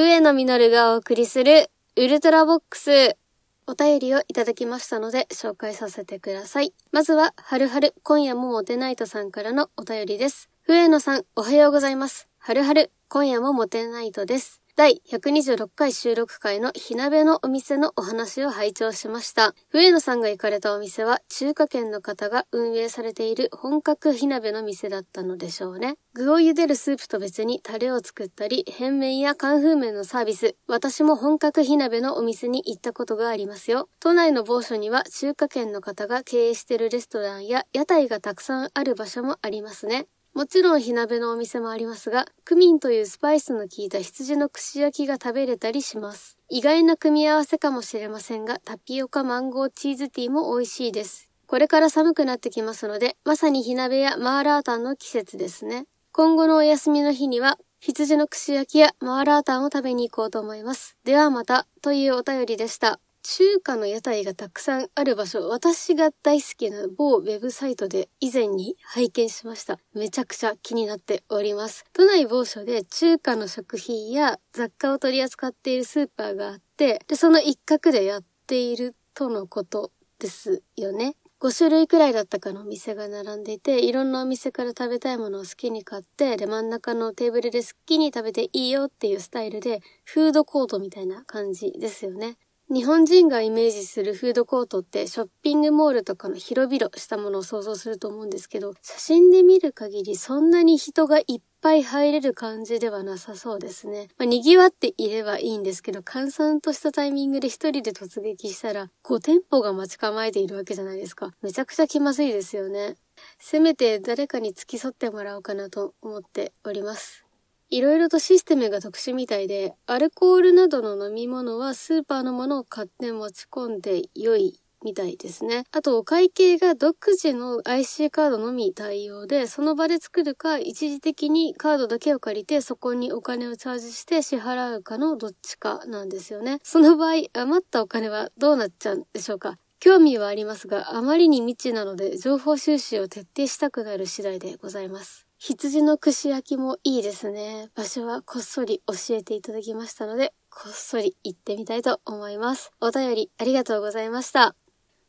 笛野実がお送りするウルトラボックス。お便りをいただきましたので紹介させてください。まずは、はるはる、今夜もモテナイトさんからのお便りです。笛野さん、おはようございます。はるはる、今夜もモテナイトです。第126回収録会の火鍋のお店のお話を拝聴しました。上野さんが行かれたお店は中華圏の方が運営されている本格火鍋の店だったのでしょうね。具を茹でるスープと別にタレを作ったり、変麺や寒風麺のサービス。私も本格火鍋のお店に行ったことがありますよ。都内の某所には中華圏の方が経営しているレストランや屋台がたくさんある場所もありますね。もちろん火鍋のお店もありますが、クミンというスパイスの効いた羊の串焼きが食べれたりします。意外な組み合わせかもしれませんが、タピオカマンゴーチーズティーも美味しいです。これから寒くなってきますので、まさに火鍋やマーラータンの季節ですね。今後のお休みの日には、羊の串焼きやマーラータンを食べに行こうと思います。ではまた、というお便りでした。中華の屋台がたくさんある場所、私が大好きな某ウェブサイトで以前に拝見しました。めちゃくちゃ気になっております。都内某所で中華の食品や雑貨を取り扱っているスーパーがあって、で、その一角でやっているとのことですよね。5種類くらいだったかのお店が並んでいて、いろんなお店から食べたいものを好きに買って、で、真ん中のテーブルで好きに食べていいよっていうスタイルで、フードコートみたいな感じですよね。日本人がイメージするフードコートってショッピングモールとかの広々したものを想像すると思うんですけど、写真で見る限りそんなに人がいっぱい入れる感じではなさそうですね。まあ、賑わっていればいいんですけど、閑散としたタイミングで一人で突撃したら、5店舗が待ち構えているわけじゃないですか。めちゃくちゃ気まずいですよね。せめて誰かに付き添ってもらおうかなと思っております。いろいろとシステムが特殊みたいで、アルコールなどの飲み物はスーパーのものを買って持ち込んで良いみたいですね。あと、お会計が独自の IC カードのみ対応で、その場で作るか、一時的にカードだけを借りて、そこにお金をチャージして支払うかのどっちかなんですよね。その場合、余ったお金はどうなっちゃうんでしょうか興味はありますが、あまりに未知なので、情報収集を徹底したくなる次第でございます。羊の串焼きもいいですね。場所はこっそり教えていただきましたので、こっそり行ってみたいと思います。お便りありがとうございました。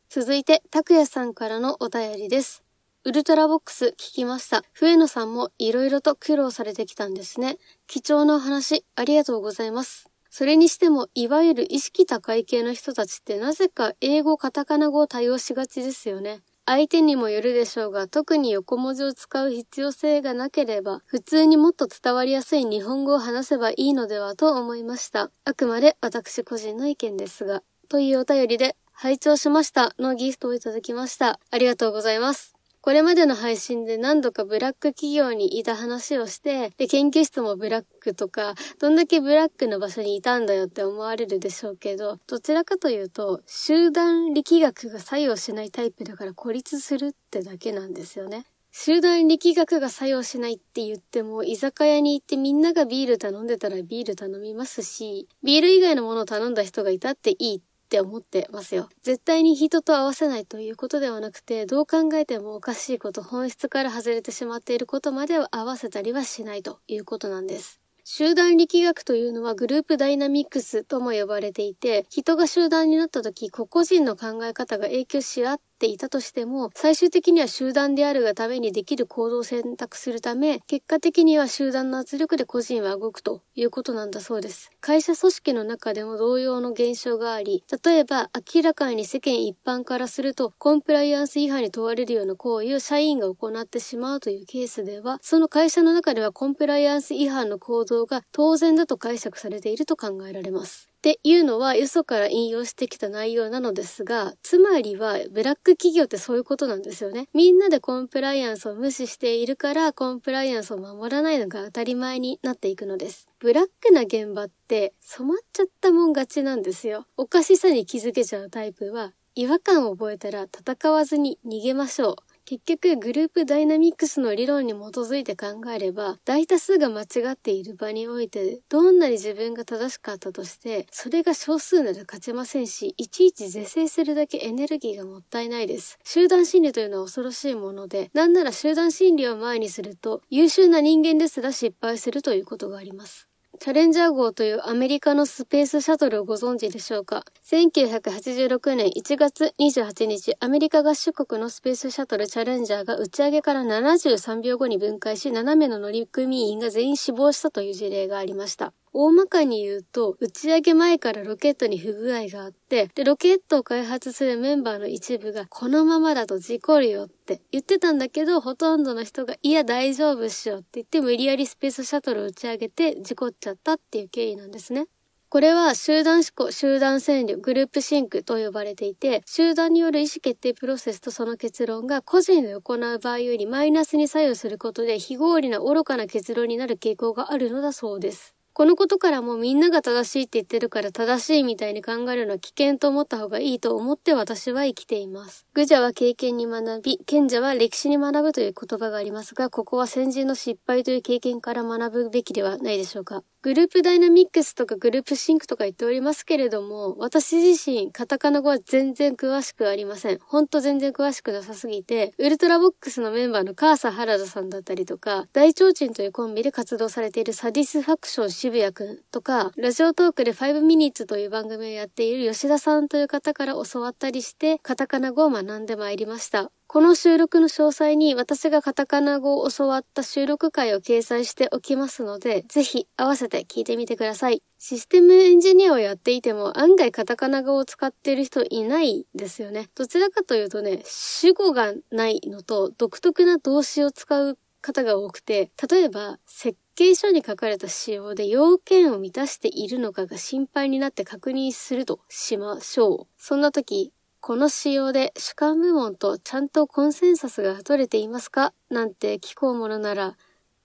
続いて、拓也さんからのお便りです。ウルトラボックス聞きました。笛野さんも色々と苦労されてきたんですね。貴重なお話ありがとうございます。それにしても、いわゆる意識高い系の人たちってなぜか英語、カタカナ語を多用しがちですよね。相手にもよるでしょうが、特に横文字を使う必要性がなければ、普通にもっと伝わりやすい日本語を話せばいいのではと思いました。あくまで私個人の意見ですが、というお便りで、拝聴しましたのギフトをいただきました。ありがとうございます。これまでの配信で何度かブラック企業にいた話をして、で、研究室もブラックとか、どんだけブラックの場所にいたんだよって思われるでしょうけど、どちらかというと、集団力学が作用しないタイプだから孤立するってだけなんですよね。集団力学が作用しないって言っても、居酒屋に行ってみんながビール頼んでたらビール頼みますし、ビール以外のものを頼んだ人がいたっていいって思ってますよ。絶対に人と合わせないということではなくて、どう考えてもおかしいこと、本質から外れてしまっていることまでは合わせたりはしないということなんです。集団力学というのはグループダイナミックスとも呼ばれていて、人が集団になった時、個々人の考え方が影響し合っていたとしても、最終的には集団であるがためにできる行動を選択するため、結果的には集団の圧力で個人は動くということなんだそうです。会社組織の中でも同様の現象があり、例えば明らかに世間一般からすると、コンプライアンス違反に問われるような行為を社員が行ってしまうというケースでは、その会社の中ではコンプライアンス違反の行動が当然だと解釈されていると考えられます。っていうのは、よそから引用してきた内容なのですが、つまりは、ブラック企業ってそういうことなんですよね。みんなでコンプライアンスを無視しているから、コンプライアンスを守らないのが当たり前になっていくのです。ブラックな現場って染まっちゃったもん勝ちなんですよ。おかしさに気づけちゃうタイプは、違和感を覚えたら戦わずに逃げましょう。結局、グループダイナミックスの理論に基づいて考えれば、大多数が間違っている場において、どんなに自分が正しかったとして、それが少数なら勝ちませんし、いちいち是正するだけエネルギーがもったいないです。集団心理というのは恐ろしいもので、なんなら集団心理を前にすると、優秀な人間ですら失敗するということがあります。チャレンジャー号というアメリカのスペースシャトルをご存知でしょうか ?1986 年1月28日、アメリカ合衆国のスペースシャトルチャレンジャーが打ち上げから73秒後に分解し、7名の乗組員が全員死亡したという事例がありました。大まかに言うと、打ち上げ前からロケットに不具合があって、で、ロケットを開発するメンバーの一部が、このままだと事故るよって言ってたんだけど、ほとんどの人が、いや大丈夫っしょって言って無理やりスペースシャトルを打ち上げて事故っちゃったっていう経緯なんですね。これは集団思考、集団戦略、グループシンクと呼ばれていて、集団による意思決定プロセスとその結論が個人で行う場合よりマイナスに作用することで非合理な愚かな結論になる傾向があるのだそうです。このことからもみんなが正しいって言ってるから正しいみたいに考えるのは危険と思った方がいいと思って私は生きています。愚者は経験に学び、賢者は歴史に学ぶという言葉がありますが、ここは先人の失敗という経験から学ぶべきではないでしょうか。グループダイナミックスとかグループシンクとか言っておりますけれども、私自身、カタカナ語は全然詳しくありません。ほんと全然詳しくなさすぎて、ウルトラボックスのメンバーのカーサ・ハラダさんだったりとか、大提灯というコンビで活動されているサディスファクション渋谷くんとか、ラジオトークで5ミニッツという番組をやっている吉田さんという方から教わったりして、カタカナ語を学んでまいりました。この収録の詳細に私がカタカナ語を教わった収録回を掲載しておきますので、ぜひ合わせて聞いてみてください。システムエンジニアをやっていても案外カタカナ語を使ってる人いないですよね。どちらかというとね、主語がないのと独特な動詞を使う方が多くて、例えば設計書に書かれた仕様で要件を満たしているのかが心配になって確認するとしましょう。そんな時、この仕様で主観部門とちゃんとコンセンサスが取れていますか？なんて聞こうものなら、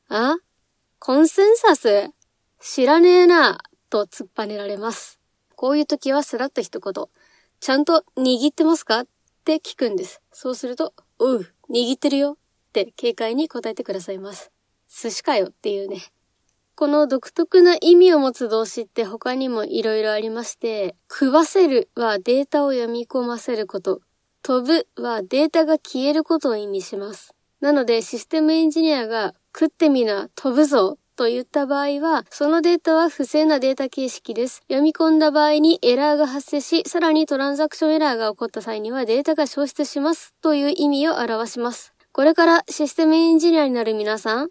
あ？コンセンサス？知らねえなと突っぱねられます。こういう時はスラッと一言、ちゃんと握ってますか？って聞くんです。そうすると、おう、握ってるよって軽快に答えてくださいます。寿司かよっていうね。この独特な意味を持つ動詞って他にも色々ありまして、食わせるはデータを読み込ませること、飛ぶはデータが消えることを意味します。なのでシステムエンジニアが食ってみな、飛ぶぞと言った場合は、そのデータは不正なデータ形式です。読み込んだ場合にエラーが発生し、さらにトランザクションエラーが起こった際にはデータが消失しますという意味を表します。これからシステムエンジニアになる皆さん、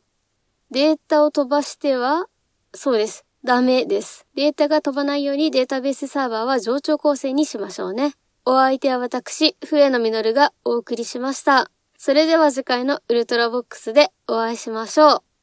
データを飛ばしては、そうです。ダメです。データが飛ばないようにデータベースサーバーは上長構成にしましょうね。お相手は私、笛野実がお送りしました。それでは次回のウルトラボックスでお会いしましょう。